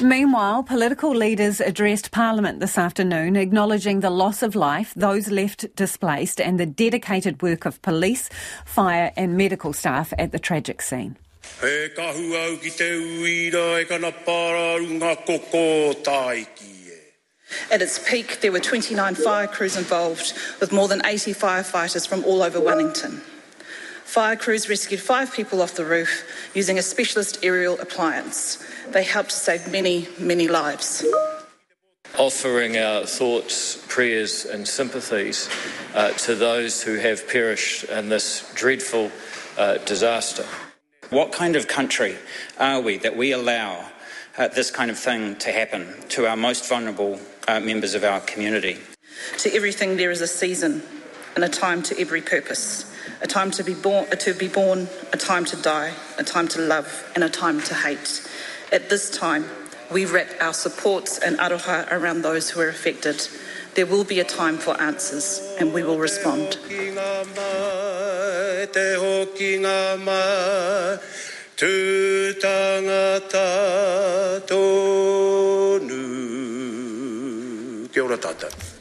Meanwhile, political leaders addressed Parliament this afternoon, acknowledging the loss of life, those left displaced, and the dedicated work of police, fire, and medical staff at the tragic scene. Kahu au ki te uira kana pārarunga koko taiki. At its peak, there were 29 fire crews involved, with more than 80 firefighters from all over Wellington. Fire crews rescued five people off the roof using a specialist aerial appliance. They helped to save many, many lives. offering our thoughts, prayers, and sympathies uh, to those who have perished in this dreadful uh, disaster. What kind of country are we that we allow uh, this kind of thing to happen to our most vulnerable uh, members of our community? To everything there is a season and a time to every purpose. A time to be born, to be born, a time to die, a time to love, and a time to hate. At this time, we wrap our supports and aroha around those who are affected. There will be a time for answers, and we will respond. Kia ora tātou.